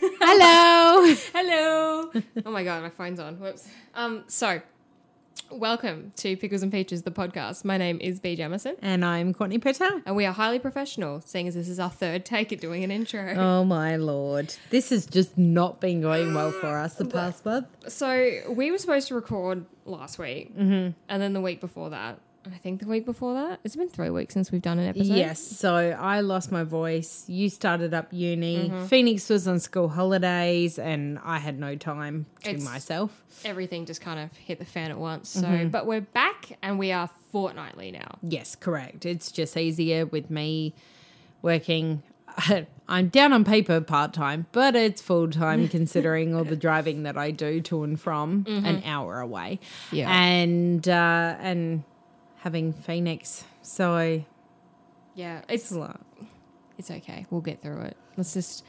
Hello. Hello. oh my god, my phone's on. Whoops. Um, so welcome to Pickles and Peaches, the podcast. My name is Bee. Jamison, and I'm Courtney Patel. and we are highly professional, seeing as this is our third take at doing an intro. Oh my lord. This has just not been going well for us the past month. So we were supposed to record last week, and then the week before that, I think the week before that. It's been three weeks since we've done an episode. Yes, so I lost my voice. You started up uni. Mm-hmm. Phoenix was on school holidays and I had no time to It's- myself. everything just kind of hit the fan at once. So, mm-hmm. but we're back, and we are fortnightly now. Yes, correct. It's just easier with me working. I'm down on paper part time, but it's full time considering all the driving that I do to and from an mm-hmm. hour away. Yeah. and uh, and having Phoenix, so Yeah, it's it's a lot. it's okay. We'll get through it. Let's just.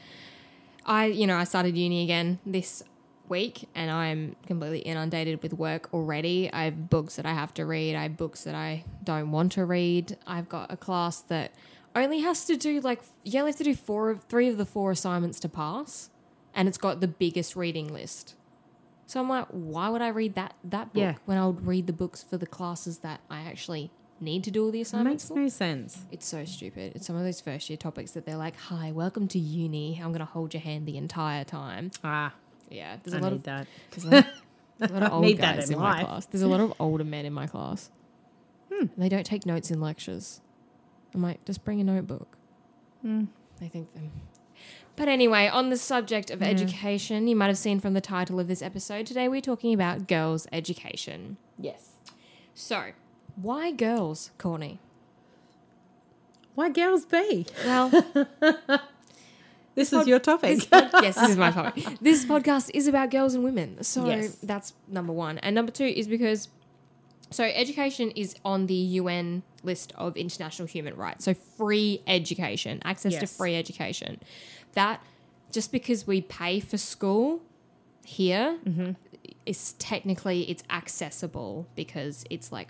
I you know I started uni again this week, and I'm completely inundated with work already. I have books that I have to read. I have books that I don't want to read. I've got a class that only has to do like you only have to do four of three of the four assignments to pass, and it's got the biggest reading list. So I'm like, why would I read that that book Yeah. when I would read the books for the classes that I actually need to do all the assignments? It makes no sense. It's so stupid. It's some of those first year topics that they're like, "Hi, welcome to uni. I'm going to hold your hand the entire time." Ah, Yeah, there's I a lot need of that. there's a lot, there's a lot of I old need guys in in, my class. There's a lot of older men in my class. Hmm. They don't take notes in lectures. I'm like, just bring a notebook. Hmm. They think them. But anyway, on the subject of education, you might have seen from the title of this episode, today we're talking about girls' education. Yes. So, why girls, Corny? Why girls Bee? Well, This pod- is your topic. This pod- yes, this is my topic. This podcast is about girls and women. So Yes. that's number one. And number two is because so education is on the UN list of international human rights. So free education, access to free education. That just because we pay for school here mm-hmm. is technically it's accessible because it's like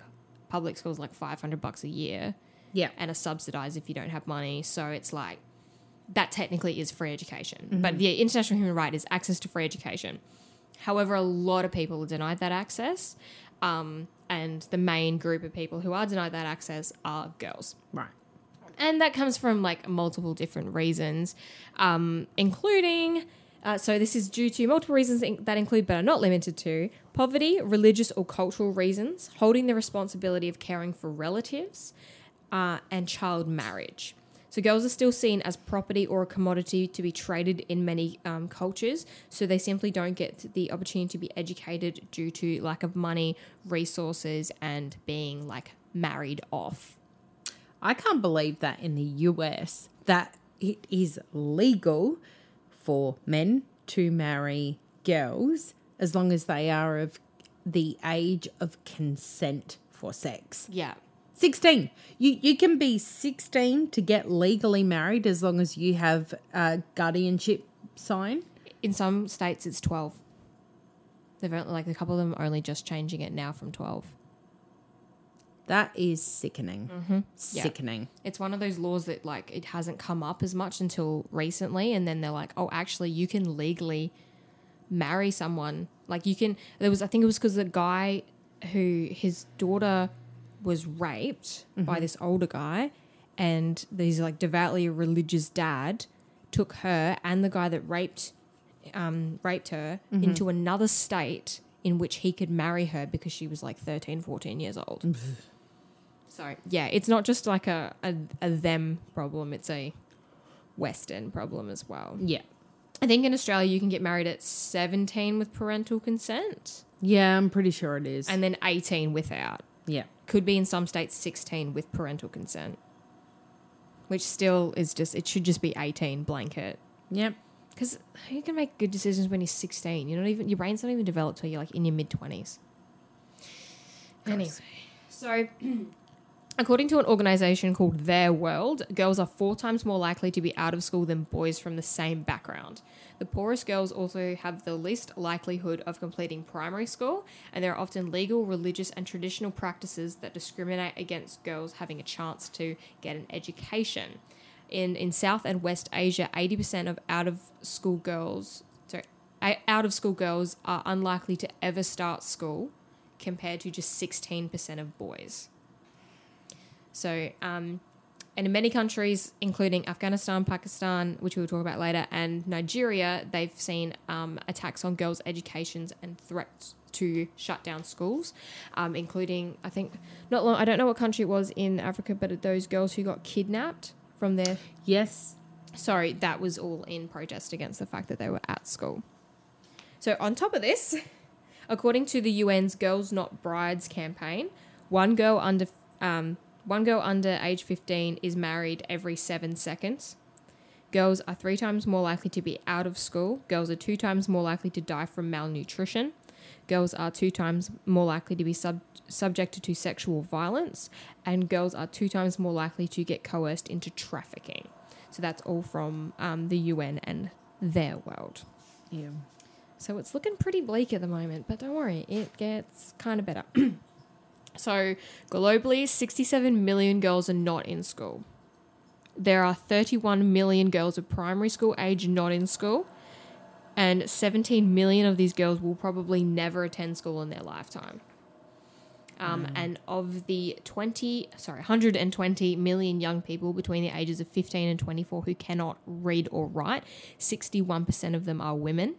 public schools like 500 bucks a year yeah. and are subsidized if you don't have money. So it's like that technically is free education. Mm-hmm. But the international human right is access to free education. However, a lot of people are denied that access. Um, and the main group of people who are denied that access are girls. Right. And that comes from like multiple different reasons, um, including. Uh, so this is due to multiple reasons that include, but are not limited to, poverty, religious or cultural reasons, holding the responsibility of caring for relatives, uh, and child marriage. So girls are still seen as property or a commodity to be traded in many um, cultures. So they simply don't get the opportunity to be educated due to lack of money, resources, and being like married off. I can't believe that in the US that it is legal for men to marry girls as long as they are of the age of consent for sex. Yeah. 16. You you can be 16 to get legally married as long as you have a guardianship sign. In some states, it's 12. They've only, like a couple of them are only just changing it now from 12. That is sickening. Mm-hmm. Yeah. Sickening. It's one of those laws that like it hasn't come up as much until recently, and then they're like, oh, actually, you can legally marry someone. Like you can. There was, I think it was because the guy who his daughter was raped by this older guy, and these like devoutly religious dad took her and the guy that raped um, raped her into another state in which he could marry her because she was like 13, 14 years old. so, yeah, it's not just like a, a, a them problem, it's a Western problem as well. Yeah. I think in Australia you can get married at 17 with parental consent Yeah, I'm pretty sure it is. and then 18 without. Yeah. Could be in some states 16 with parental consent, which still is just, it should just be 18 blanket. Yep. Because you can make good decisions when you're 16. You're not even your brain's not even developed till you're like in your mid 20s. Anyway, so according to an organization called Theirworld, girls are four times more likely to be out of school than boys from the same background. The poorest girls also have the least likelihood of completing primary school, and there are often legal, religious, and traditional practices that discriminate against girls having a chance to get an education. In in South and West Asia, eighty percent of out of school girls, sorry, out of school girls are unlikely to ever start school, compared to just sixteen percent of boys. So, um, and in many countries, including Afghanistan, Pakistan, which we'll talk about later, and Nigeria, they've seen um, attacks on girls' educations and threats to shut down schools, um, including I think not long. I don't know what country it was in Africa, but those girls who got kidnapped from their Yes. sorry, that was all in protest against the fact that they were at school. So, on top of this, according to the UN's Girls Not Brides campaign, one girl under um, one girl under age 15 is married every seven seconds. Girls are three times more likely to be out of school. Girls are two times more likely to die from malnutrition. Girls are two times more likely to be sub- subjected to sexual violence. And girls are two times more likely to get coerced into trafficking. So that's all from um, the UN and Theirworld. Yeah. So it's looking pretty bleak at the moment, but don't worry, it gets kind of better. so globally, 67 million girls are not in school. There are 31 million girls of primary school age not in school, and 17 million of these girls will probably never attend school in their lifetime. Um, And of the 20, sorry, 120 million young people between the ages of 15 and 24 who cannot read or write, 61% of them are women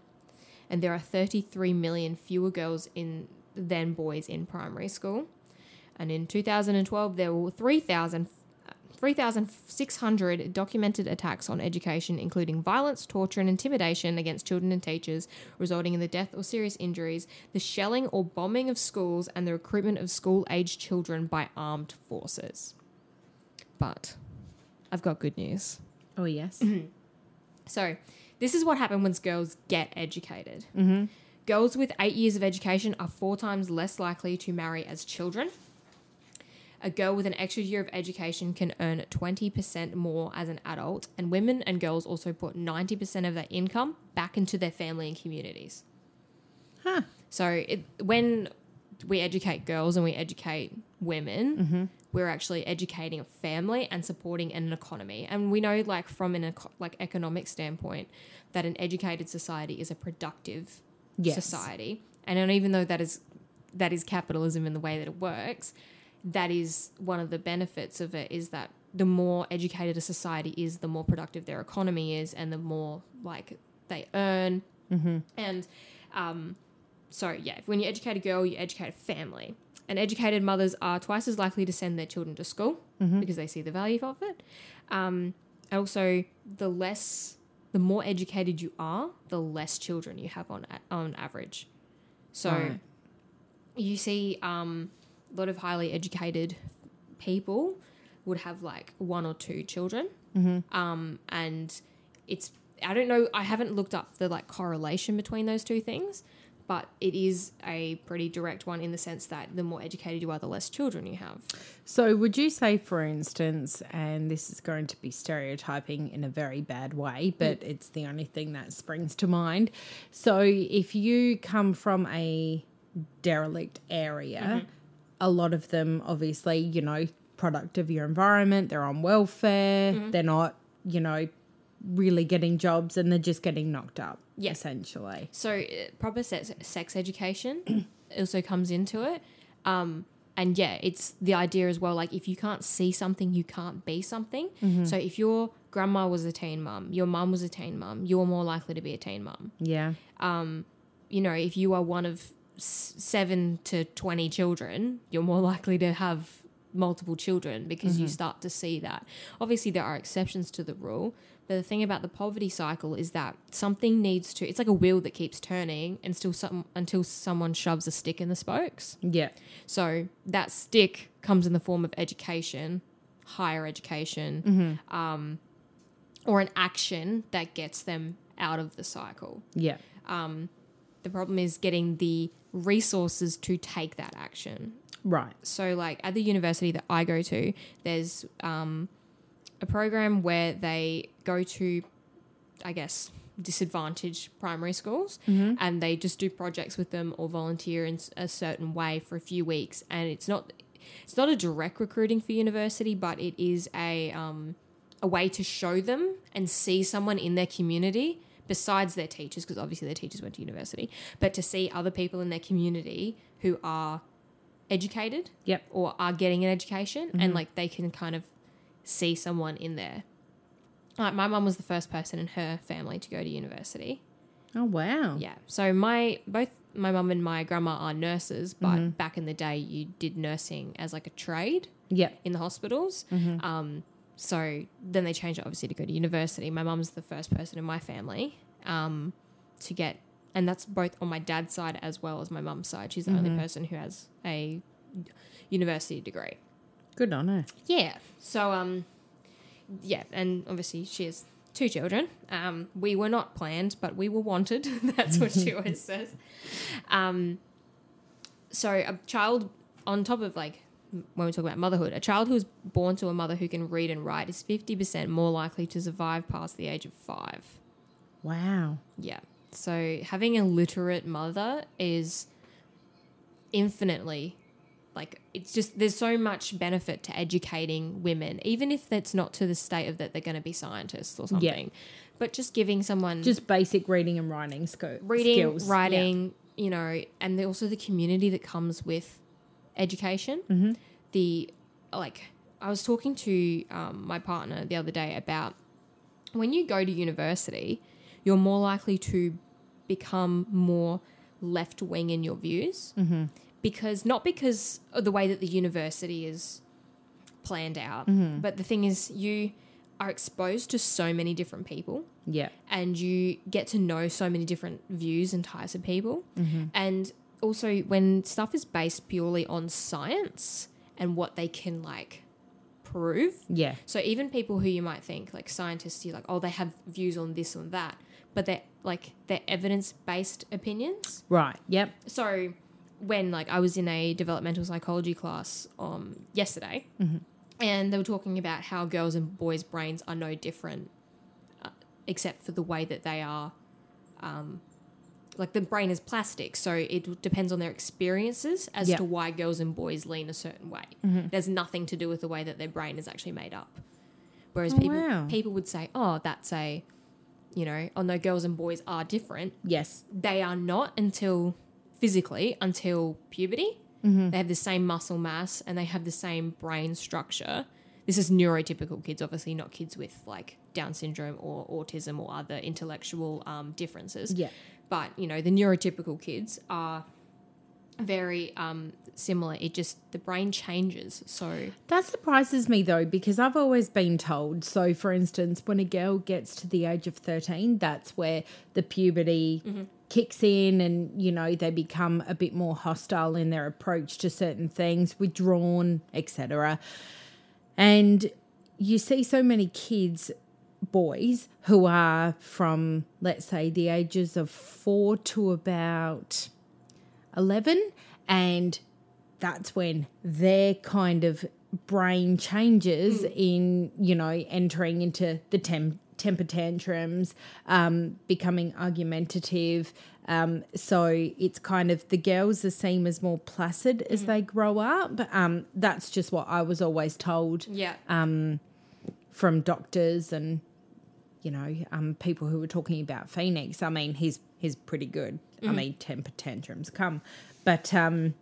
and there are 33 million fewer girls in than boys in primary school. And in 2012, there were 3,000 3,600 documented attacks on education, including violence, torture, and intimidation against children and teachers, resulting in the death or serious injuries, the shelling or bombing of schools, and the recruitment of school aged children by armed forces. But I've got good news. Oh yes. So, this is what happens when girls get educated. mm-hmm. Girls with eight years of education are four times less likely to marry as children. A girl with an extra year of education can earn 20% more as an adult, and women and girls also put 90% of their income back into their family and communities. Huh. So, it, when we educate girls and we educate women, Mm-hmm. we're actually educating a family and supporting an economy. And we know, like from an eco- like economic standpoint, that an educated society is a productive Yes. society. And even though that is that is capitalism in the way that it works, that is one of the benefits of it is that the more educated a society is, the more productive their economy is, and the more like they earn. Mm-hmm. And um, so yeah, when you educate a girl, you educate a family. And educated mothers are twice as likely to send their children to school Mm-hmm. because they see the value of it. Um, and also, the less, the more educated you are, the less children you have on on average. So Right. you see um, a lot of highly educated people would have like one or two children, Mm-hmm. um, and it's I don't know. I haven't looked up the like correlation between those two things, but it is a pretty direct one in the sense that the more educated you are, the less children you have. So, would you say, for instance, and this is going to be stereotyping in a very bad way, but it's the only thing that springs to mind. So, if you come from a derelict area, a lot of them, obviously, you know, product of your environment, they're on welfare, they're not, you know, really getting jobs and they're just getting knocked up, Yeah. essentially. So uh, proper sex, sex education also comes into it. Um, and yeah, it's the idea as well. Like if you can't see something, you can't be something. So if your grandma was a teen mum, your mum was a teen mum, you're more likely to be a teen mum. Yeah. Um, you know, if you are one of seven to 20 children, you're more likely to have multiple children because you start to see that. Obviously, there are exceptions to the rule, but the thing about the poverty cycle is that something needs to, it's like a wheel that keeps turning and still some, until someone shoves a stick in the spokes. Yeah. So that stick comes in the form of education, higher education, um, or an action that gets them out of the cycle. Yeah. Um, the problem is getting the resources to take that action. Right. So, like at the university that I go to, there's um, a program where they go to, I guess, disadvantaged primary schools and they just do projects with them or volunteer in a certain way for a few weeks. And it's not. It's not a direct recruiting for university, but it is a um, a way to show them and see someone in their community besides their teachers, because obviously their teachers went to university, but to see other people in their community who are educated Yep. or are getting an education and mm-hmm. like they can kind of see someone in there. Like my mum was the first person in her family to go to university. Oh wow. Yeah. So my both my mum and my grandma are nurses, but mm-hmm. back in the day you did nursing as like a trade Yep. in the hospitals. Mm-hmm. Um, so then they changed it obviously to go to university. My mum's the first person in my family um, to get, and that's both on my dad's side as well as my mum's side. She's the only person who has a university degree. Good on her. Yeah. So um, yeah, and obviously she has two children. Um, we were not planned, but we were wanted. That's what she always says. Um, so a child on top of like when we talk about motherhood, a child who is born to a mother who can read and write is fifty percent more likely to survive past the age of five. Wow. Yeah. So having a literate mother is infinitely like it's just there's so much benefit to educating women, even if that's not to the state of that they're going to be scientists or something Yeah. But just giving someone Just basic reading and writing sco- reading, skills. writing, you know, and the, also the community that comes with education. Mm-hmm. The like, I was talking to um, my partner the other day about when you go to university, you're more likely to become more left wing in your views Mm-hmm. because not because of the way that the university is planned out, Mm-hmm. but the thing is you are exposed to so many different people Yeah. and you get to know so many different views and types of people. Mm-hmm. And also, when stuff is based purely on science and what they can like prove. Yeah. So, even people who you might think like scientists, you're like, oh, they have views on this or that, but they're like they're evidence based opinions. Right. Yep. So, when like I was in a developmental psychology class um, yesterday, and they were talking about how girls and boys' brains are no different, uh, except for the way that they are. Um, like the brain is plastic, so it depends on their experiences as Yep. to why girls and boys lean a certain way. It has nothing to do with the way that their brain is actually made up. Whereas Oh, people wow. people would say, "Oh, that's a," you know, "Oh no, girls and boys are different." Yes. they are not until physically until puberty. They have the same muscle mass and they have the same brain structure. This is neurotypical kids, obviously, not kids with like Down syndrome or autism or other intellectual um, differences. Yeah. But you know, the neurotypical kids are very um, similar. It just the brain changes. So That surprises me though, because I've always been told. So, for instance, when a girl gets to the age of 13, that's where the puberty kicks in and, you know, they become a bit more hostile in their approach to certain things, withdrawn, etc. And you see so many kids, boys, who are from, let's say, the ages of four to about 11 and that's when their kind of brain changes in you know entering into the tem- temper tantrums um, becoming argumentative. Um, so it's kind of the girls are seen as more placid as they grow up. Um, that's just what i was always told yeah, Um from doctors and you know um, people who were talking about Phoenix. I mean, he's he's pretty good. I mean, temper tantrums come, but um,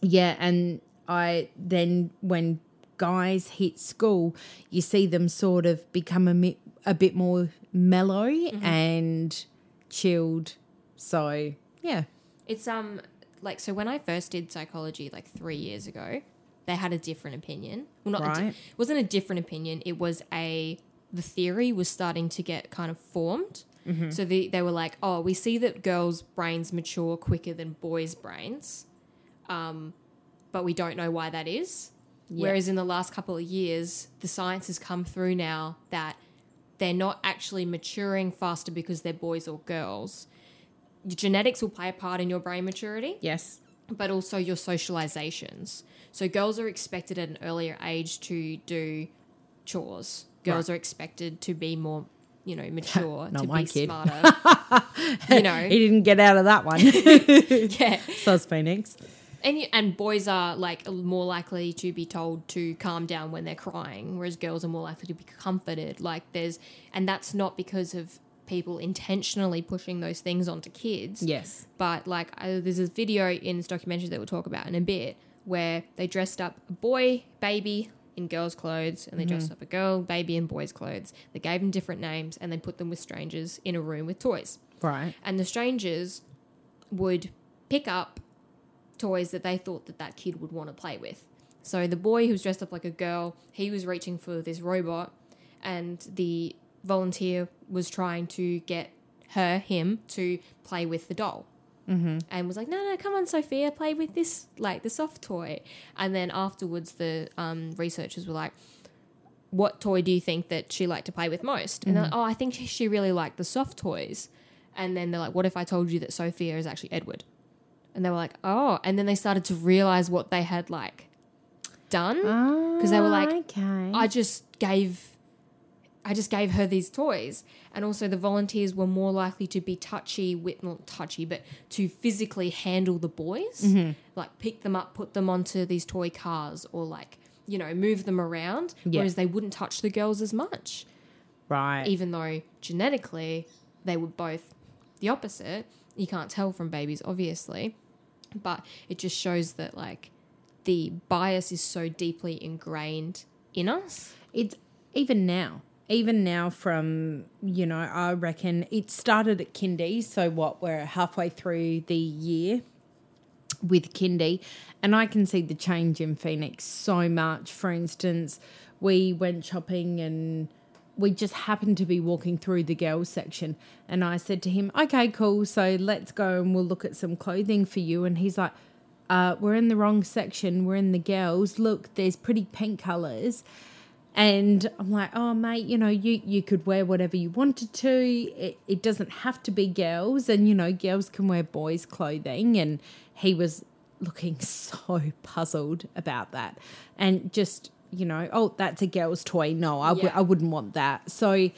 yeah, and I then when guys hit school, you see them sort of become a, mi- a bit more mellow and chilled. So yeah, It's um like so when I first did psychology like three years ago, they had a different opinion. Well, not a di- it wasn't a different opinion. It was a the theory was starting to get kind of formed. So they they were like, oh, we see that girls' brains mature quicker than boys' brains, um, but we don't know why that is. Yeah. Whereas in the last couple of years, the science has come through now that they're not actually maturing faster because they're boys or girls. Your genetics will play a part in your brain maturity, yes, but also your socializations. So girls are expected at an earlier age to do chores. Girls are expected to be more, you know, mature, Not to my be kid. smarter. you know, he didn't get out of that one. yeah. So's Phoenix. And you, and boys are like more likely to be told to calm down when they're crying, whereas girls are more likely to be comforted. Like there's, and that's not because of people intentionally pushing those things onto kids. Yes. But like, uh, there's a video in this documentary that we'll talk about in a bit where they dressed up a boy, baby in girls' clothes, and they dressed mm-hmm. up a girl, baby in boys' clothes. They gave them different names, and they put them with strangers in a room with toys. Right. And the strangers would pick up toys that they thought that that kid would want to play with. So the boy who was dressed up like a girl, he was reaching for this robot, and the volunteer was trying to get her, him, to play with the doll. Mm-hmm. And was like, no, no, come on, Sophia, play with this, like the soft toy. And then afterwards, the um, researchers were like, what toy do you think that she liked to play with most? And they're like, oh, I think she really liked the soft toys. And then they're like, what if I told you that Sophia is actually Edward? And they were like, oh. And then they started to realize what they had like done. Because they were like, okay. I just gave I just gave her these toys. And also the volunteers were more likely to be touchy with not touchy, but to physically handle the boys. Mm-hmm. Like pick them up, put them onto these toy cars or like, you know, move them around. Yeah. Whereas they wouldn't touch the girls as much. right. Even though genetically they were both the opposite. You can't tell from babies, obviously. But it just shows that like the bias is so deeply ingrained in us. it's even now even now from you know i reckon it started at kindy so what we're halfway through the year with kindy. And i can see the change in phoenix so much. For instance we went shopping and we just happened to be walking through the girls section. And i said to him okay cool so let's go and we'll look at some clothing for you. And he's like uh, we're in the wrong section. We're in the girls. Look there's pretty pink colors and I'm like, oh mate, you know, you you could wear whatever you wanted to. It, it doesn't have to be girls, and you know, girls can wear boys' clothing. And he was looking so puzzled about that, and just you know, oh, that's a girl's toy. No, I w- Yeah. I wouldn't want that. So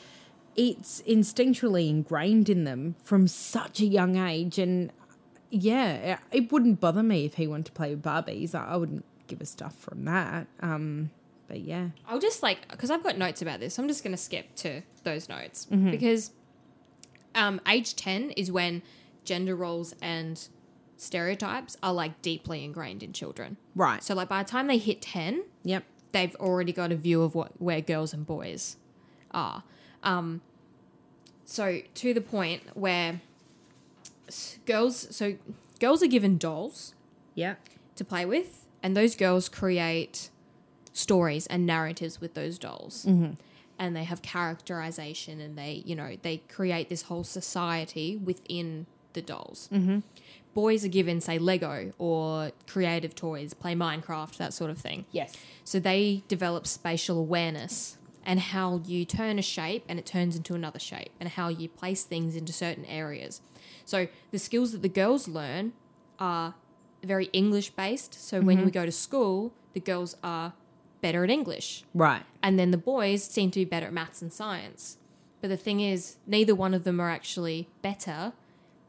it's instinctually ingrained in them from such a young age, and yeah, it wouldn't bother me if he wanted to play with Barbies. I, I wouldn't give a stuff from that. Um, but yeah. I'll just like because I've got notes about this. I'm just going to skip to those notes Mm-hmm. because um, age ten is when gender roles and stereotypes are like deeply ingrained in children. Right. So like by the time they hit ten, Yep. they've already got a view of what where girls and boys are. Um, so to the point where girls, so girls are given dolls yeah, to play with, and those girls create stories and narratives with those dolls. And they have characterization, and they, you know, they create this whole society within the dolls. Boys are given, say, Lego or creative toys, play Minecraft, that sort of thing. Yes. So they develop spatial awareness and how you turn a shape and it turns into another shape and how you place things into certain areas. So the skills that the girls learn are very English based. So when mm-hmm. we go to school, the girls are better at English. Right. And then the boys seem to be better at maths and science. But the thing is, neither one of them are actually better.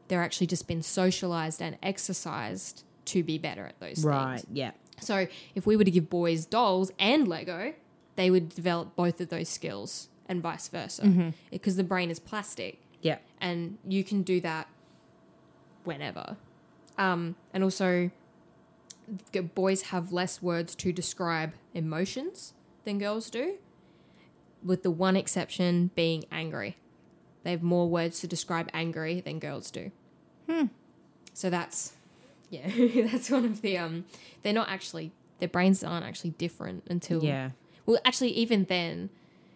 They're actually just been socialized and exercised to be better at those Right. things. Yeah. So if we were to give boys dolls and Lego, they would develop both of those skills and vice versa because the brain is plastic Yeah. and you can do that whenever. Um, and also, boys have less words to describe emotions than girls do, with the one exception being angry. They have more words to describe angry than girls do. Hmm. So that's, yeah, that's one of the, um, they're not actually, their brains aren't actually different until Yeah. well, actually, even then,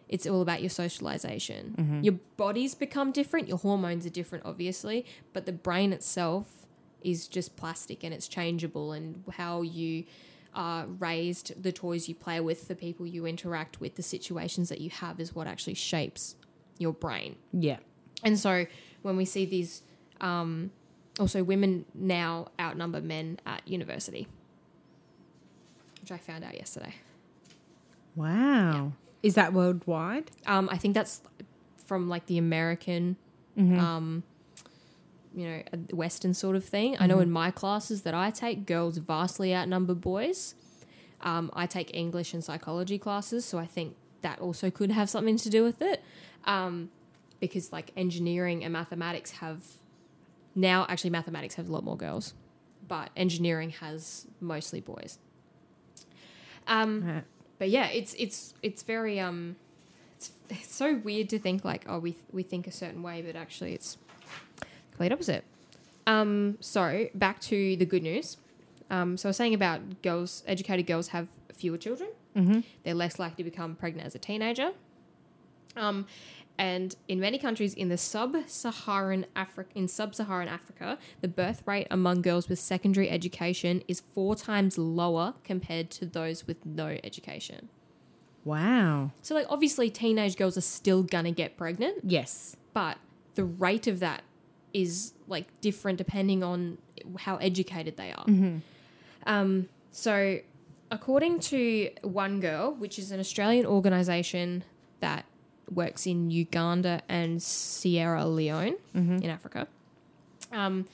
it's all about your socialization. Your bodies become different, your hormones are different, obviously, but the brain itself is just plastic and it's changeable, and how you are raised, the toys you play with, the people you interact with, the situations that you have is what actually shapes your brain. Yeah. And so when we see these, um, also women now outnumber men at university, which I found out yesterday. Wow. Is that worldwide? Um, I think that's from like the American um, you know a Western sort of thing. I know in my classes that I take, girls vastly outnumber boys. Um, I take English and psychology classes, so I think that also could have something to do with it. Um, because like engineering and mathematics have now actually mathematics have a lot more girls, but engineering has mostly boys. Um, Right. but yeah, it's it's it's very um, it's, it's so weird to think like oh we we think a certain way, but actually it's complete opposite. Um, so back to the good news. Um, so I was saying about girls, educated girls have fewer children. Mm-hmm. They're less likely to become pregnant as a teenager. Um, and in many countries in the sub-Saharan Africa, in sub-Saharan Africa, the birth rate among girls with secondary education is four times lower compared to those with no education. Wow. So, like, obviously, teenage girls are still gonna get pregnant, Yes. but the rate of that is like different depending on how educated they are. Um, so, according to One Girl, which is an Australian organisation that works in Uganda and Sierra Leone in Africa, um,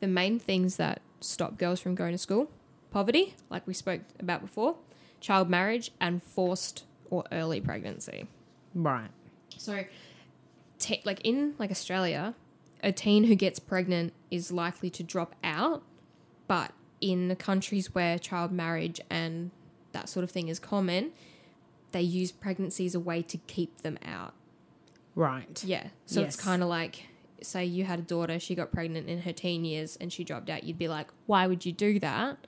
the main things that stop girls from going to school poverty, like we spoke about before, child marriage, and forced or early pregnancy. Right. So, te- like in like Australia, a teen who gets pregnant is likely to drop out, but in the countries where child marriage and that sort of thing is common, they use pregnancy as a way to keep them out. Right. Yeah. So it's kind of like say you had a daughter, she got pregnant in her teen years and she dropped out, you'd be like, "Why would you do that?"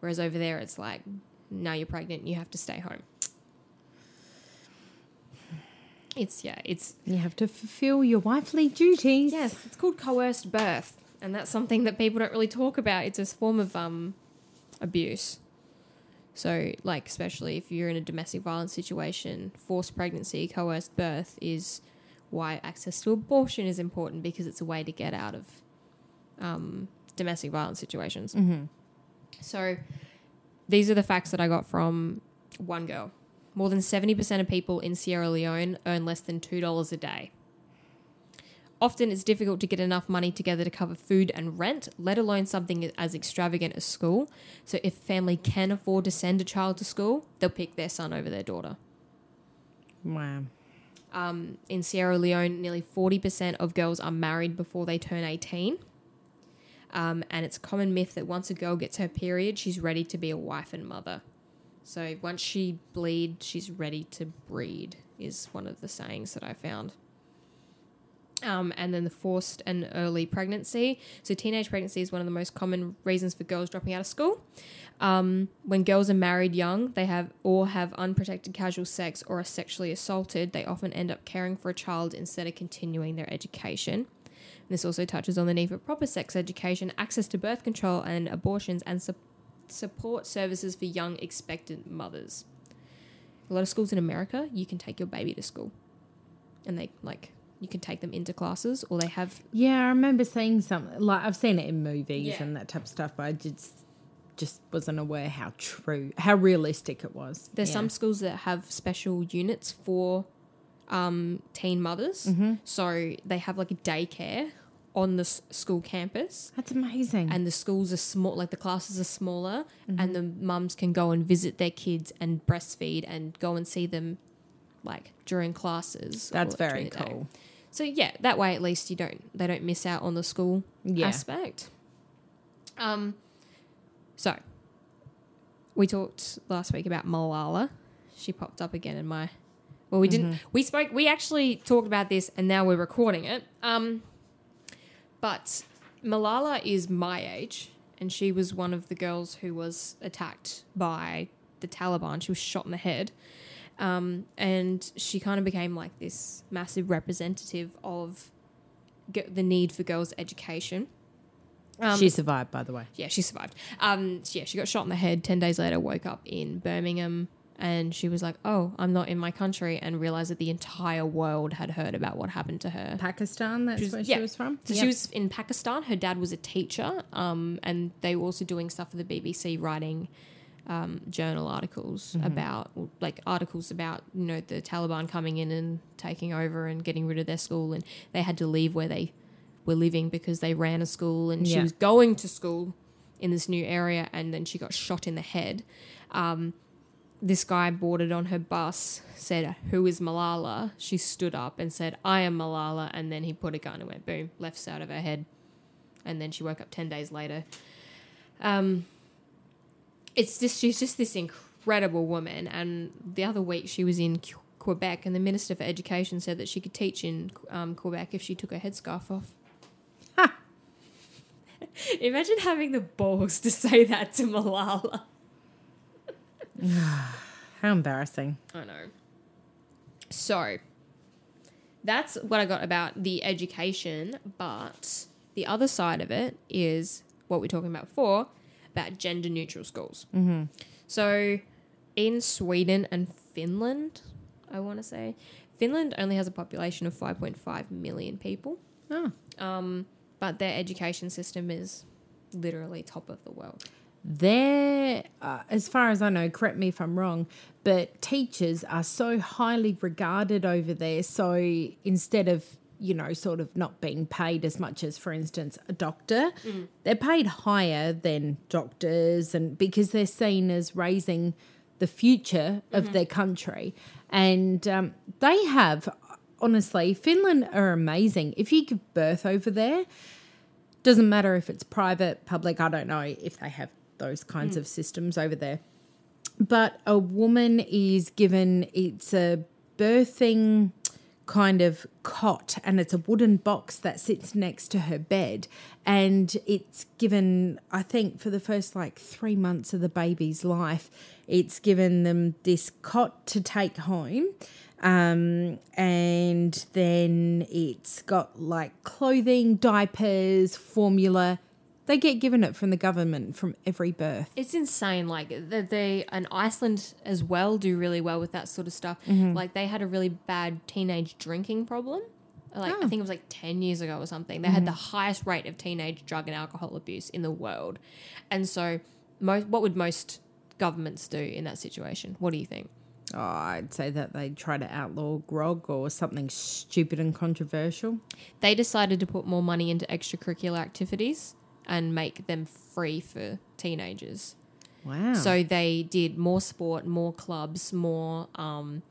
Whereas over there it's like, "Now you're pregnant, you have to stay home." It's yeah, it's You have to fulfill your wifely duties. Yes, it's called coerced birth, and that's something that people don't really talk about. It's a form of um, abuse. So, like, especially if you're in a domestic violence situation, forced pregnancy, coerced birth is why access to abortion is important because it's a way to get out of um, domestic violence situations. Mm-hmm. So, these are the facts that I got from one girl. More than 70% of people in Sierra Leone earn less than $2 a day. Often it's difficult to get enough money together to cover food and rent, let alone something as extravagant as school. So, if a family can afford to send a child to school, they'll pick their son over their daughter. Wow. Um, in Sierra Leone, nearly 40% of girls are married before they turn 18. Um, and it's a common myth that once a girl gets her period, she's ready to be a wife and mother. So once she bleed, she's ready to breed, is one of the sayings that I found. Um, and then the forced and early pregnancy. So teenage pregnancy is one of the most common reasons for girls dropping out of school. Um, when girls are married young, they have or have unprotected casual sex or are sexually assaulted, they often end up caring for a child instead of continuing their education. This also touches on the need for proper sex education, access to birth control and abortions, and su- support services for young expectant mothers. A lot of schools in America, you can take your baby to school, and they like you can take them into classes, or they have Yeah, I remember seeing something like I've seen it in movies Yeah. and that type of stuff, but I just just wasn't aware how true, how realistic it was. There's Yeah. some schools that have special units for um, teen mothers. Mm-hmm. So they have like a daycare on the s- school campus. That's amazing. And the schools are small, like the classes are smaller, Mm-hmm. and the mums can go and visit their kids and breastfeed and go and see them like during classes. That's or very during the day. cool. So yeah, that way at least you don't they don't miss out on the school Yeah. aspect. Um, so we talked last week about Malala. She popped up again in my. Well, we didn't. We spoke. We actually talked about this, and now we're recording it. Um, but Malala is my age, and she was one of the girls who was attacked by the Taliban. She was shot in the head. Um, and she kind of became like this massive representative of the need for girls' education. Um, she survived, by the way. yeah, she survived. Um, yeah, she got shot in the head. Ten days later, woke up in Birmingham, and she was like, "Oh, I'm not in my country," and realized that the entire world had heard about what happened to her. Pakistan, that's She was- where yeah. she was from. So Yep. she was in Pakistan. Her dad was a teacher, um, and they were also doing stuff for the BBC, writing um, journal articles about, like articles about, you know, the Taliban coming in and taking over and getting rid of their school, and they had to leave where they were living because they ran a school and she was going to school in this new area and then she got shot in the head. Um, this guy boarded on her bus, said, Who is Malala? She stood up and said, I am Malala. And then he put a gun and went boom, left side of her head. And then she woke up 10 days later. Um, it's just, she's just this incredible woman. And the other week she was in Quebec, and the Minister for Education said that she could teach in um, Quebec if she took her headscarf off. Ha! Imagine having the balls to say that to Malala. How embarrassing. I know. So that's what I got about the education, but the other side of it is what we're talking about before about gender neutral schools. Mm-hmm. So in Sweden and Finland, I want to say, Finland only has a population of 5.5 million people, Oh. um, but their education system is literally top of the world. There, uh, as far as I know, correct me if I'm wrong, but teachers are so highly regarded over there. So instead of, you know, sort of not being paid as much as, for instance, a doctor, they're paid higher than doctors, and because they're seen as raising the future of their country. And um, they have, honestly, Finland are amazing. If you give birth over there, doesn't matter if it's private, public, I don't know if they have those kinds of systems over there. But a woman is given it's a birthing kind of cot and it's a wooden box that sits next to her bed and it's given I think for the first like 3 months of the baby's life it's given them this cot to take home um, and then it's got like clothing, diapers, formula. They get given it from the government from every birth. It's insane. Like they, they and Iceland as well do really well with that sort of stuff. Mm-hmm. Like they had a really bad teenage drinking problem. Like Oh. I think it was like ten years ago or something. They had the highest rate of teenage drug and alcohol abuse in the world. And so, most what would most governments do in that situation? What do you think? Oh, I'd say that they try to outlaw grog or something stupid and controversial. They decided to put more money into extracurricular activities and make them free for teenagers. Wow. So they did more sport, more clubs, more um,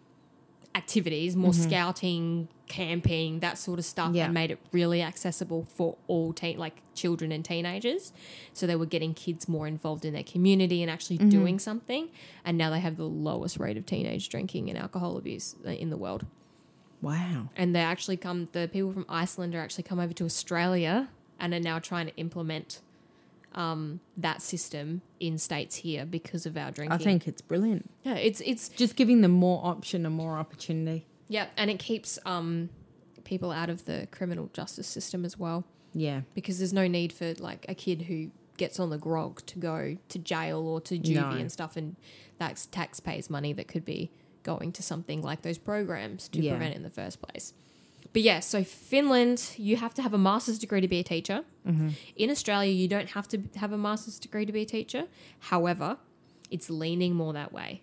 activities, more scouting, camping, that sort of stuff, Yeah. and made it really accessible for all teen, like children and teenagers. So they were getting kids more involved in their community and actually doing something. And now they have the lowest rate of teenage drinking and alcohol abuse uh, in the world. wow. And they actually come, the people from Iceland are actually come over to Australia and are now trying to implement um, that system in states here because of our drinking. I think it's brilliant. Yeah, it's it's Just giving them more option and more opportunity. yeah, and it keeps um people out of the criminal justice system as well Yeah. because there's no need for like a kid who gets on the grog to go to jail or to juvie No. and stuff, and that's taxpayers' money that could be going to something like those programs to Yeah. prevent in the first place. But yeah, so Finland, you have to have a master's degree to be a teacher. Mm-hmm. In Australia, you don't have to have a master's degree to be a teacher. However, it's leaning more that way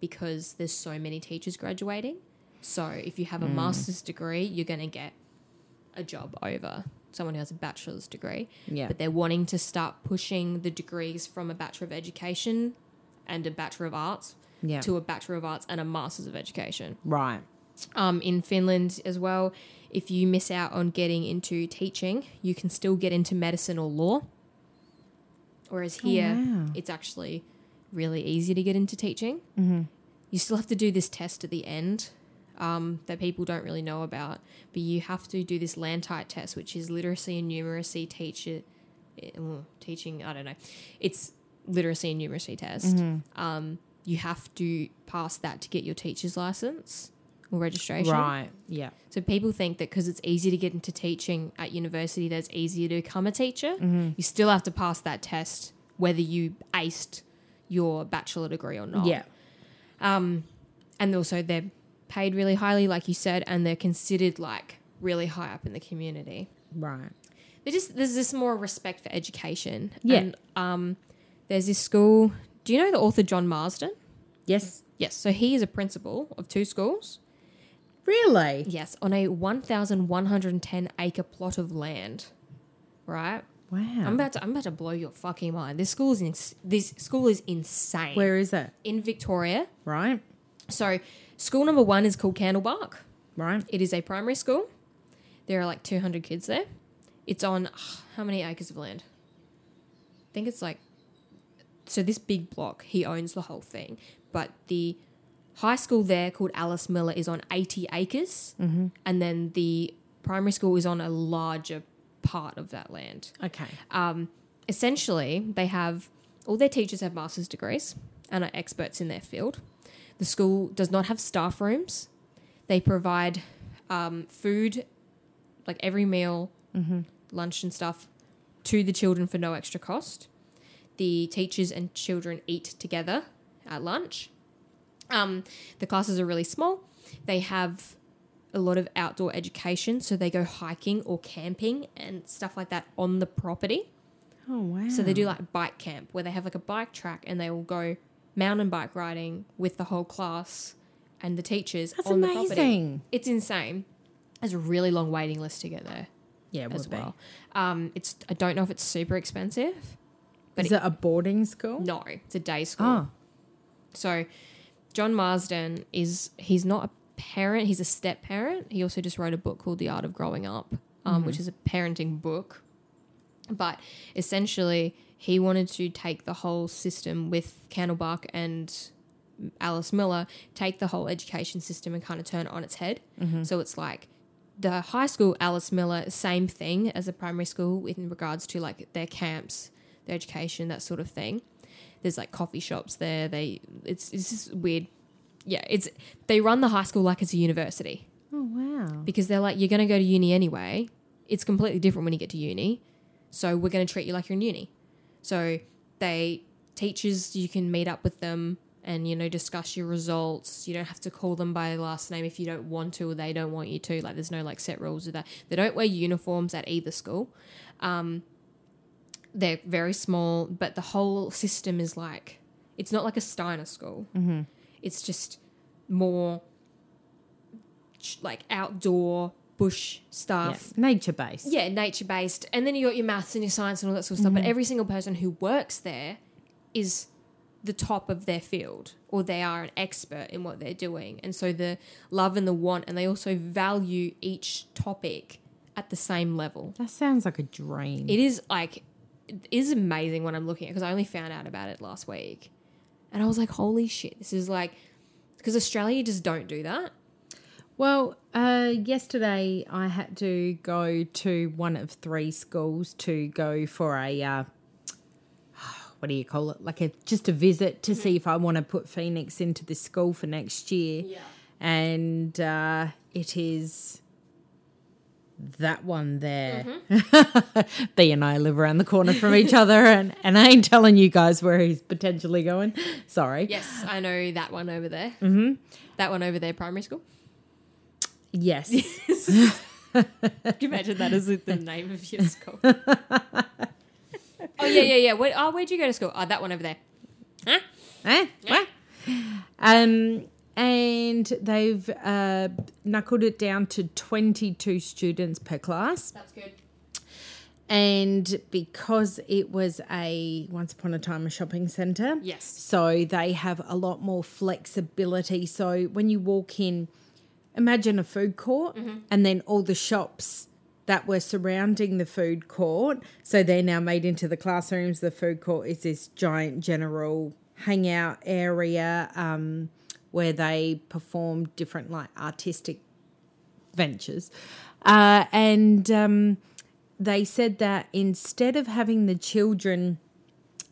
because there's so many teachers graduating. So if you have a mm. master's degree, you're going to get a job over someone who has a bachelor's degree. Yeah. But they're wanting to start pushing the degrees from a Bachelor of Education and a Bachelor of Arts Yeah. to a Bachelor of Arts and a Master's of Education. right. Um, in Finland as well, if you miss out on getting into teaching, you can still get into medicine or law. Whereas here, wow. it's actually really easy to get into teaching. Mm-hmm. You still have to do this test at the end um, that people don't really know about, but you have to do this LANTITE test, which is literacy and numeracy teacher eh, teaching. I don't know. It's literacy and numeracy test. Um, you have to pass that to get your teacher's license or registration. Right. Yeah. So people think that because it's easy to get into teaching at university, that it's easier to become a teacher. Mm-hmm. You still have to pass that test, whether you aced your bachelor degree or not. Yeah. Um, and also they're paid really highly, like you said, and they're considered like really high up in the community. Right. They just there's this more respect for education. Yeah. And um, there's this school. Do you know the author John Marsden? Yes. Yes. So he is a principal of two schools, Really? Yes, on a 1,110 acre plot of land. Right? Wow. I'm about to I'm about to blow your fucking mind. This school is ins- this school is insane. Where is it? in Victoria. Right. So, school number 1 is called Candlebark. Right. It is a primary school. There are like 200 kids there. It's on how many acres of land? I think it's like so this big block, he owns the whole thing, but the high school there called Alice Miller is on 80 acres, mm-hmm. and then the primary school is on a larger part of that land. Okay. Um, essentially, they have all their teachers have master's degrees and are experts in their field. The school does not have staff rooms. They provide um, food, like every meal, lunch and stuff, to the children for no extra cost. The teachers and children eat together at lunch. Um, the classes are really small. They have a lot of outdoor education, so they go hiking or camping and stuff like that on the property. Oh wow. So they do like bike camp where they have like a bike track and they will go mountain bike riding with the whole class and the teachers That's on the property. amazing. It's insane. There's a really long waiting list to get there Yeah, it as well. Um, it's I don't know if it's super expensive. But Is it a boarding school? No, it's a day school. Oh. So John Marsden is he's not a parent, he's a step parent. He also just wrote a book called The Art of Growing Up, um, which is a parenting book. But essentially, he wanted to take the whole system with Candlebark and Alice Miller, take the whole education system and kind of turn it on its head. So it's like the high school Alice Miller, same thing as a primary school in regards to like their camps, their education, that sort of thing. There's like coffee shops there. They it's it's just weird. Yeah, it's they run the high school like it's a university Oh wow. because they're like you're going to go to uni anyway. It's completely different when you get to uni. So we're going to treat you like you're in uni. So they teachers you can meet up with them and you know discuss your results. You don't have to call them by last name if you don't want to or they don't want you to. Like there's no like set rules with that. They don't wear uniforms at either school. Um, they're very small, but the whole system is like it's not like a Steiner school. Mm-hmm. It's just more like outdoor bush Yeah. stuff. Nature based. Yeah, nature based. And then you got your maths and your science and all that sort of stuff. But every single person who works there is the top of their field or they are an expert in what they're doing. And so the love and the want, and they also value each topic at the same level. That sounds like a dream. It is like, is amazing when I'm looking at because I only found out about it last week. And I was like, holy shit, this is like, because Australia just don't do that. Well, uh, yesterday I had to go to one of three schools to go for a uh, what do you call it? Like a just a visit to see if I want to put Phoenix into the school for next year. Yeah. And uh, it is that one there. Mm-hmm. B and I live around the corner from each other, and, and I ain't telling you guys where he's potentially going. Sorry. Yes, I know that one over there. Mm-hmm. That one over there, primary school. Yes. Can you imagine that as the name of your school? oh yeah, yeah, yeah. Where, oh, where'd you go to school? Oh, that one over there. Huh? Eh? What? Um, and they've uh, knuckled it down to 22 students per class. That's good. And because it was a once upon a time a shopping centre, Yes. so they have a lot more flexibility. So when you walk in, imagine a food court and then all the shops that were surrounding the food court. So they're now made into the classrooms. The food court is this giant general hangout area um, where they perform different like artistic ventures. Uh, and um, they said that instead of having the children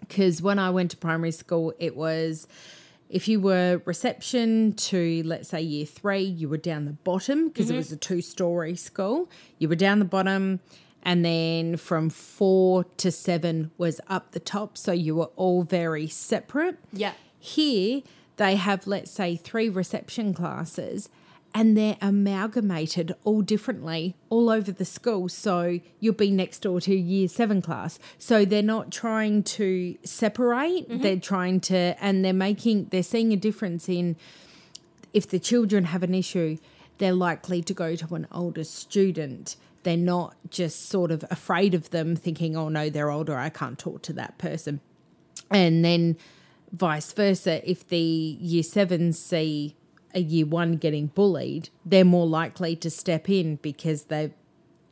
because when I went to primary school, it was if you were reception to, let's say, year three, you were down the bottom because it was a two story school. You were down the bottom, and then from four to seven was up the top. So you were all very separate. Yeah. Here, they have, let's say, three reception classes and they're amalgamated all differently all over the school. So you'll be next door to year seven class. So they're not trying to separate, mm-hmm. they're trying to, and they're making, they're seeing a difference in if the children have an issue. they're likely to go to an older student. They're not just sort of afraid of them, thinking, oh no, they're older, I can't talk to that person. And then vice versa, if the year sevens see a year one getting bullied, they're more likely to step in because they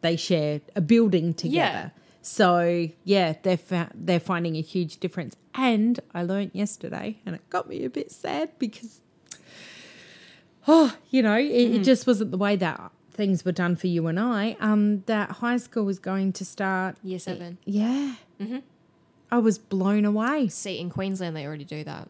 they share a building together. So yeah, they're fa- they're finding a huge difference. And I learnt yesterday, and it got me a bit sad because, oh, you know, it, it just wasn't the way that things were done for you and I. Um, that high school was going to start. Year seven. Yeah, I was blown away. See, in Queensland, they already do that.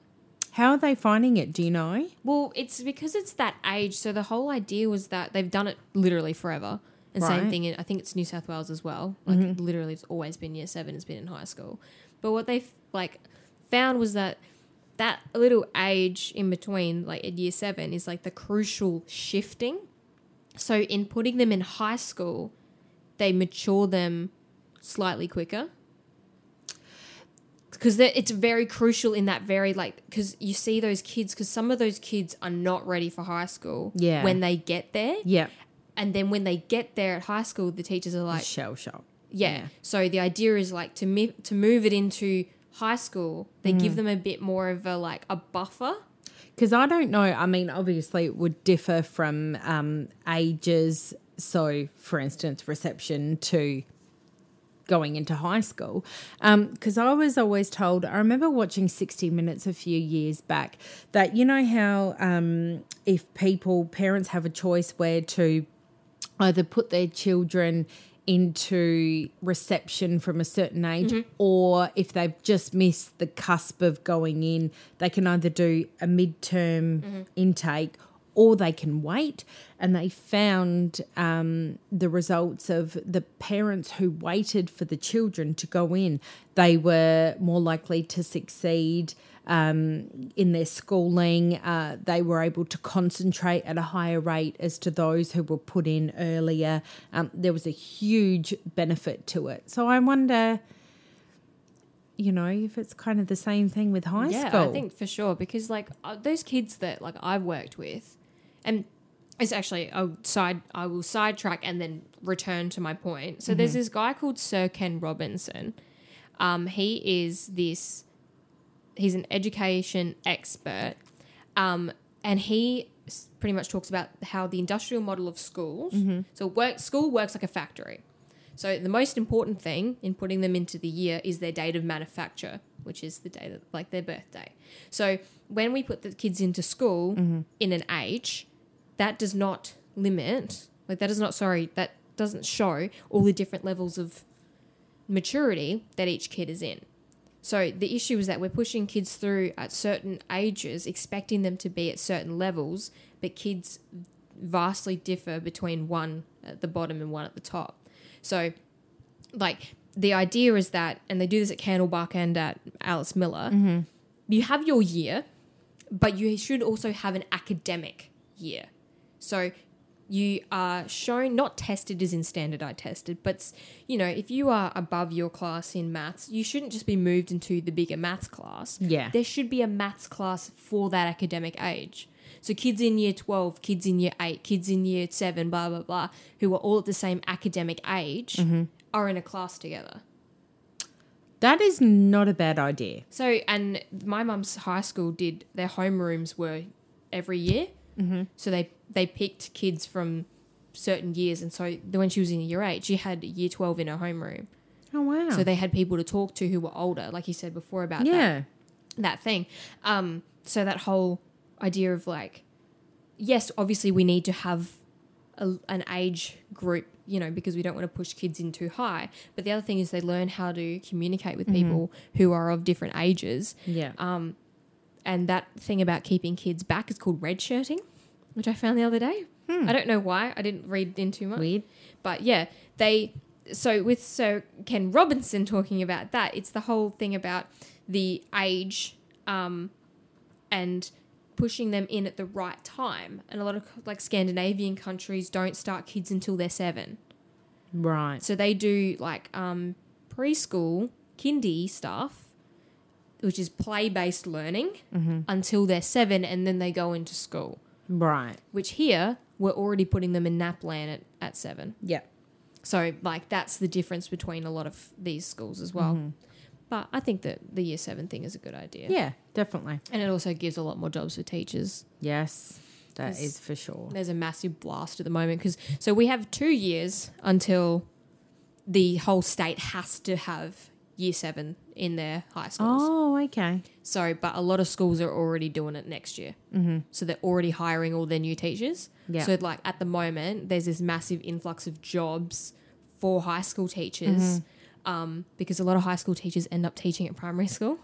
How are they finding it? Do you know? Well, it's because it's that age. So the whole idea was that they've done it literally forever. And Right. same thing, in, I think it's New South Wales as well. Like mm-hmm. literally, it's always been year seven. It's been in high school. But what they like found was that that little age in between, like at year seven, is like the crucial shifting. So in putting them in high school, they mature them slightly quicker because it's very crucial in that very like because you see those kids because some of those kids are not ready for high school Yeah. when they get there Yeah, and then when they get there at high school the teachers are like shell shock. yeah. yeah. so the idea is like to mi- to move it into high school they Mm. give them a bit more of a like a buffer Because I don't know. I mean, obviously, it would differ from um, ages. So, for instance, reception to going into high school. Um, because I was always told, I remember watching 60 Minutes a few years back, that you know how um, if people, parents have a choice where to either put their children into reception from a certain age mm-hmm. or if they've just missed the cusp of going in they can either do a midterm mm-hmm. intake or they can wait and they found um, the results of the parents who waited for the children to go in they were more likely to succeed um, in their schooling. Uh, they were able to concentrate at a higher rate as to those who were put in earlier. Um, there was a huge benefit to it. So I wonder, you know, if it's kind of the same thing with high yeah school. i think for sure because like uh, those kids that like i've worked with and it's actually a side i will sidetrack and then return to my point. So there's this guy called sir ken robinson. Um, he is this he's an education expert. Um, and he pretty much talks about how the industrial model of schools so work school works like a factory so the most important thing in putting them into the year is their date of manufacture, which is the day that like their birthday. So when we put the kids into school mm-hmm. in an age, that does not limit like that does not sorry, that doesn't show all the different levels of maturity that each kid is in. So the issue is that we're pushing kids through at certain ages, expecting them to be at certain levels, but kids vastly differ between one at the bottom and one at the top. So, like, the idea is that, and they do this at Candlebark and at Alice Miller, mm-hmm. you have your year, but you should also have an academic year. So, you are shown, not tested as in standardized tested, but, you know, if you are above your class in maths, you shouldn't just be moved into the bigger maths class yeah. there should be a maths class for that academic age. So kids in year 12, kids in year 8, kids in year 7, blah, blah, blah, who are all at the same academic age are in a class together. That is not a bad idea. So, and my mum's high school did, their homerooms were every year. Mm-hmm. So they, they picked kids from certain years. And so when she was in year 8, she had year 12 in her homeroom. Oh, wow. So they had people to talk to who were older, like you said before about that. yeah. that thing. Um, so that whole idea of like, yes, obviously we need to have a, an age group, you know, because we don't want to push kids in too high. But the other thing is they learn how to communicate with people who are of different ages. Yeah. Um, and that thing about keeping kids back is called redshirting, which I found the other day. I don't know why. I didn't read in too much. Weird. But yeah, they so with Sir Ken Robinson talking about that, it's the whole thing about the age um, and pushing them in at the right time. And a lot of like Scandinavian countries don't start kids until they're seven. Right. So they do like um, preschool, kindy stuff, which is play based learning until they're seven and then they go into school. Right. which here we're already putting them in NAPLAN at, at seven. Yeah. So, like, that's the difference between a lot of these schools as well. Mm-hmm. But I think that the year seven thing is a good idea. Yeah, definitely. And it also gives a lot more jobs for teachers. Yes, that is for sure. There's a massive blast at the moment because so we have two years until the whole state has to have year seven in their high schools. Oh, okay. So, but a lot of schools are already doing it next year. Mm-hmm. So they're already hiring all their new teachers. Yeah. So, like at the moment, there's this massive influx of jobs for high school teachers um, because a lot of high school teachers end up teaching at primary school.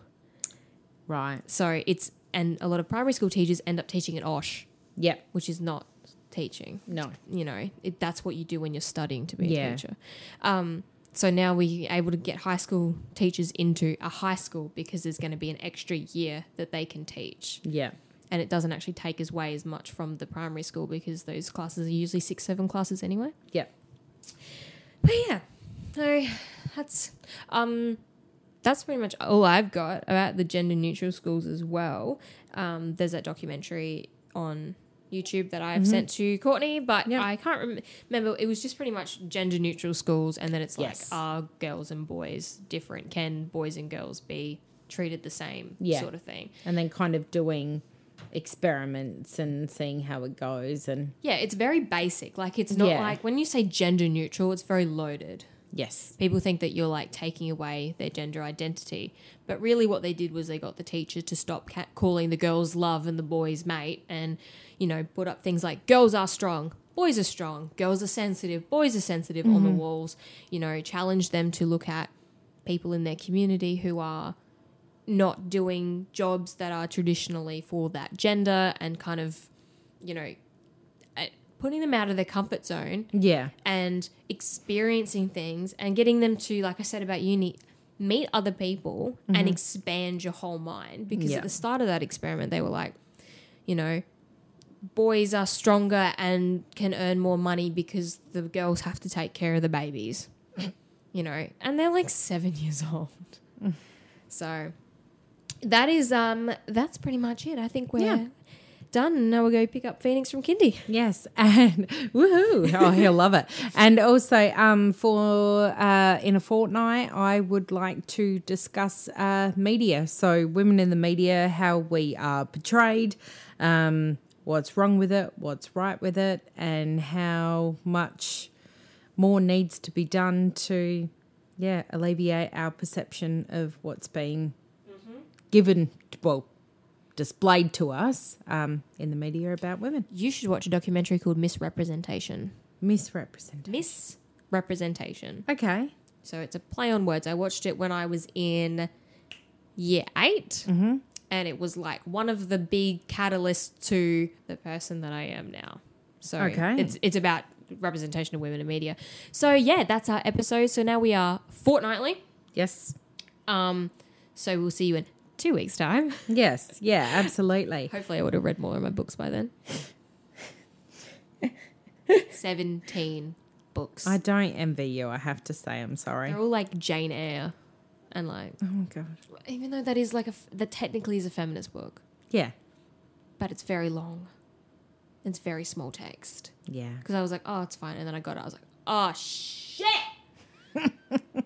Right. So it's and a lot of primary school teachers end up teaching at OSH, Yep. which is not teaching. No. You know, it, that's what you do when you're studying to be Yeah. a teacher. Um, so now we're able to get high school teachers into a high school because there's going to be an extra year that they can teach Yeah. and it doesn't actually take as away as much from the primary school because those classes are usually six, seven classes anyway. Yeah. But yeah, so that's um, that's pretty much all I've got about the gender neutral schools as well. Um, there's that documentary on YouTube that I've sent to Courtney, but Mm-hmm. I can't rem- remember. It was just pretty much gender neutral schools, and then it's like, Yes. are girls and boys different? Can boys and girls be treated the same? Yeah. sort of thing. And then kind of doing experiments and seeing how it goes. And Yeah, it's very basic. Like it's not Yeah. like when you say gender neutral, it's very loaded. Yes. People think that you're like taking away their gender identity, but really what they did was they got the teacher to stop ca- calling the girls love and the boys mate, and you know put up things like girls are strong, boys are strong, girls are sensitive, boys are sensitive on the mm-hmm. walls. You know, challenge them to look at people in their community who are not doing jobs that are traditionally for that gender, and kind of, you know, putting them out of their comfort zone Yeah. and experiencing things and getting them to, like I said about uni, meet other people and expand your whole mind. Because Yeah. at the start of that experiment, they were like, you know, boys are stronger and can earn more money because the girls have to take care of the babies, you know, and they're like seven years old. so that is, um, that's pretty much it. I think we're. Yeah. Done. Now we'll go pick up Phoenix from Kindy. Yes, and woohoo! Oh, he'll love it. And also, um, for uh, in a fortnight, I would like to discuss uh, media. So, women in the media, how we are portrayed, um, what's wrong with it, what's right with it, and how much more needs to be done to, yeah, alleviate our perception of what's being given, well, displayed to us um, in the media about women. You should watch a documentary called Miss Representation. Misrepresented. Miss Representation. Okay. So it's a play on words. I watched it when I was in year 8 mm-hmm. and it was like one of the big catalysts to the person that I am now. So Okay. it's it's about representation of women in media. So yeah, that's our episode. So now we are fortnightly. Yes. Um, so we'll see you in two weeks' time. Yes. Yeah, absolutely. Hopefully, I would have read more of my books by then. Seventeen books. I don't envy you, I have to say. I'm sorry. They're all like Jane Eyre, and like Oh, God. even though that is like a f- that technically is a feminist book, Yeah. but it's very long. It's very small text Yeah. because I was like, oh, it's fine, and then I got it. I was like, oh shit.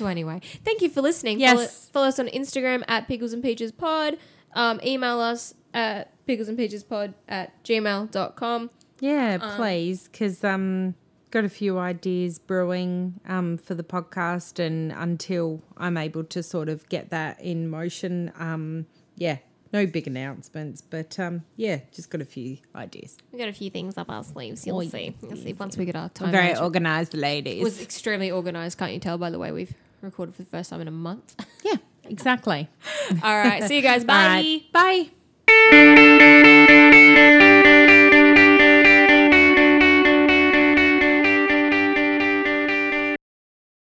so anyway, thank you for listening. Follow, Yes. follow us on Instagram at Pickles and Peaches Pod. Um, email us at pickles and peaches pod at gmail.com. Yeah, please, because um, got a few ideas brewing um, for the podcast, and until I'm able to sort of get that in motion, um, yeah, no big announcements, but um, yeah, just got a few ideas. We got a few things up our sleeves. You'll Oh, see. You'll see once we get our time. Very organised ladies. It was extremely organized. Can't you tell by the way we've recorded for the first time in a month? yeah, exactly. All right. See you guys. Bye. Right, Bye.